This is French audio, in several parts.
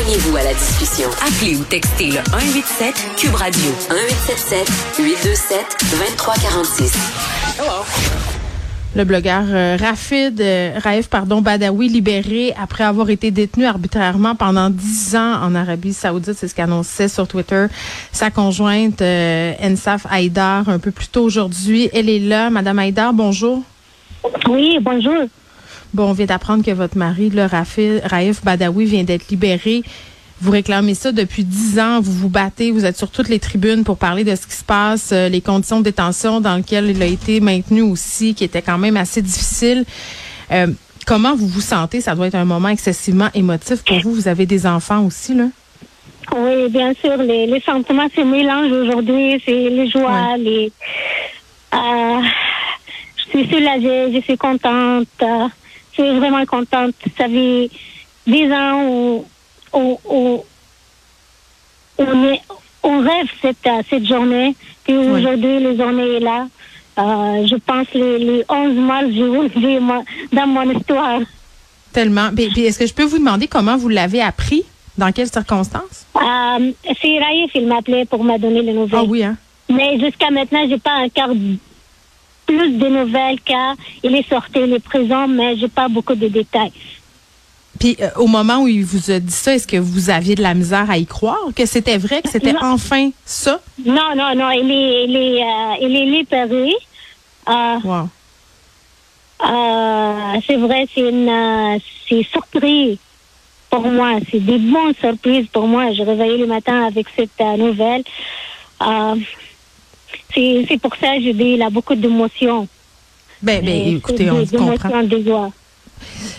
Joignez-vous à la discussion. Appelez ou textez le 187 Cube Radio 1877 827 2346. Le blogueur euh, Rafid, euh, Raif pardon, Badawi libéré après avoir été détenu arbitrairement pendant dix ans en Arabie Saoudite, c'est ce qu'annonçait sur Twitter sa conjointe euh, Ensaf Haïdar un peu plus tôt aujourd'hui. Elle est là, Madame Haïdar, bonjour. Oui, bonjour. Bon, on vient d'apprendre que votre mari, le Raif Badawi, vient d'être libéré. Vous réclamez ça depuis dix ans, vous vous battez, vous êtes sur toutes les tribunes pour parler de ce qui se passe, euh, les conditions de détention dans lesquelles il a été maintenu aussi, qui étaient quand même assez difficiles. Euh, comment vous vous sentez? Ça doit être un moment excessivement émotif pour vous. Vous avez des enfants aussi, là? Oui, bien sûr, les, les sentiments se mélangent aujourd'hui. C'est les joies, les. Euh, je suis soulagée, je suis contente. Je suis vraiment contente. Ça fait dix ans où, où, où on, est, on rêve cette, euh, cette journée. Puis aujourd'hui, la journée est là. Euh, je pense les, les 11 mois j'ai vécu moi, dans mon histoire. Tellement. Est-ce que je peux vous demander comment vous l'avez appris? Dans quelles circonstances? Euh, c'est Raïf, il m'appelait pour me donner les nouvelles. Ah oui, hein? Mais jusqu'à maintenant, j'ai pas encore plus de nouvelles car il est sorti, il est présent, mais j'ai pas beaucoup de détails. Puis euh, au moment où il vous a dit ça, est-ce que vous aviez de la misère à y croire? Que c'était vrai, que c'était enfin ça? Non, non, non, il est, il est, euh, il est libéré. Euh, Wow. c'est vrai, c'est une, c'est surpris pour moi. C'est des bonnes surprises pour moi. Je réveillais le matin avec cette nouvelle. C'est, pour ça que je dis, il a beaucoup d'émotions. Ben, ben Euh, écoutez, on se comprend. de joie.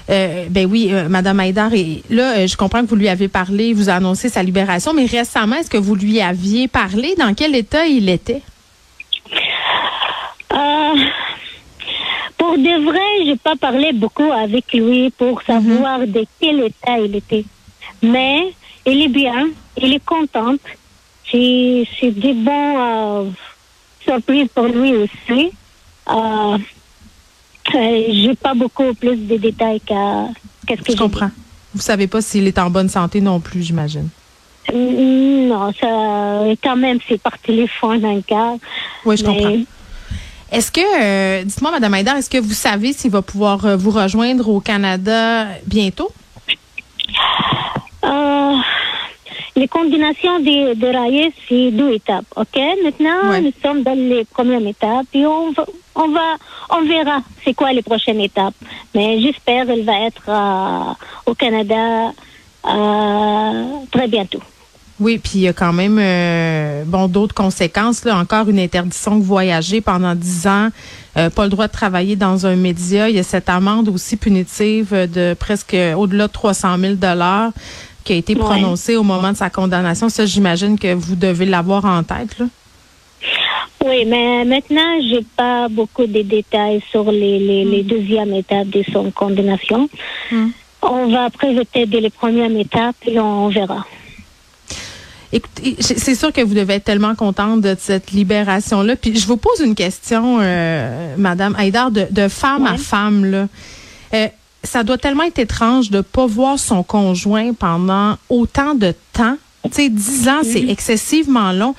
Euh, ben oui, euh, Madame Haïdar, et là, euh, je comprends que vous lui avez parlé, vous a annoncé sa libération, mais récemment, est-ce que vous lui aviez parlé? Dans quel état il était? Pour de vrai, j'ai pas parlé beaucoup avec lui pour savoir de quel état il était. Mais il est bien, il est content. C'est c'est des bons surprises pour lui aussi. Euh, euh, j'ai pas beaucoup plus de détails qu'à qu'est-ce que Je comprends. Vous savez pas s'il est en bonne santé non plus, j'imagine. dit. Mm, Non, ça quand même c'est par téléphone encore. Oui, je Mais- comprends. Est-ce que, euh, dites-moi, Madame Haïdar, est-ce que vous savez s'il va pouvoir euh, vous rejoindre au Canada bientôt? Les combinaisons de, de rails, c'est deux étapes, ok? Maintenant, Ouais. nous sommes dans les premières étapes, et on va, on va, on verra c'est quoi les prochaines étapes. Mais j'espère qu'elle va être euh, au Canada euh, très bientôt. Oui, puis il y a quand même euh, bon d'autres conséquences. Là. Encore une interdiction de voyager pendant 10 ans, euh, pas le droit de travailler dans un média. Il y a cette amende aussi punitive de presque au-delà de 300 000 dollars qui a été Ouais. prononcée au moment de sa condamnation. Ça, j'imagine que vous devez l'avoir en tête. Là. Oui, mais maintenant, j'ai pas beaucoup de détails sur les, les, les deuxièmes étapes de son condamnation. Hmm. On va présenter dès les premières étapes et on verra. Écoutez, c'est sûr que vous devez être tellement contente de cette libération-là. Puis je vous pose une question, euh, Madame Haïdar, de, de femme à femme. Là. Euh, ça doit tellement être étrange de pas voir son conjoint pendant autant de temps. Tu sais, dix ans, c'est excessivement long.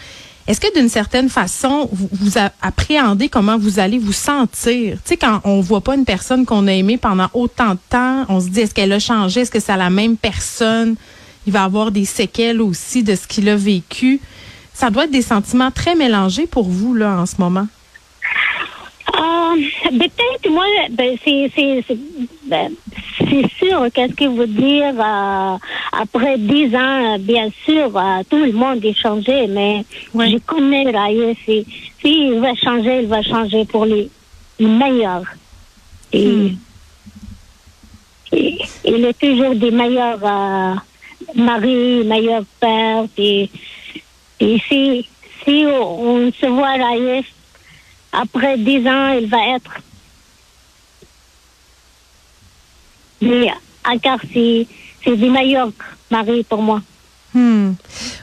Est-ce que d'une certaine façon, vous, appréhendez comment vous allez vous sentir? Tu sais, quand on voit pas une personne qu'on a aimée pendant autant de temps, on se dit, est-ce qu'elle a changé? Est-ce que c'est la même personne? Il va avoir des séquelles aussi de ce qu'il a vécu. Ça doit être des sentiments très mélangés pour vous, là, en ce moment. Euh, Peut-être, moi, ben, c'est c'est- c'est- ben, c'est sûr, qu'est-ce que vous dire, euh, après dix ans, bien sûr, euh, tout le monde est changé, mais Ouais. je connais Raïe, si, s'il va changer, il va changer pour les, meilleurs. Et, Hmm. et- il est toujours des meilleurs euh, maris, meilleurs pères, et, et si, si on se voit Raïe, après dix ans, il va être. Mais encore, c'est, des meilleurs maris pour moi. Hmm.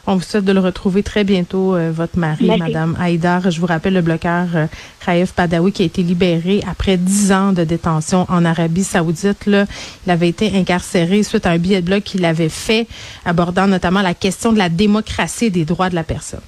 On vous souhaite de le retrouver très bientôt, euh, votre mari, Madame Haïdar. Je vous rappelle le bloqueur euh, Raif Badawi qui a été libéré après dix ans de détention en Arabie Saoudite. Là, il avait été incarcéré suite à un billet de blog qu'il avait fait abordant notamment la question de la démocratie et des droits de la personne.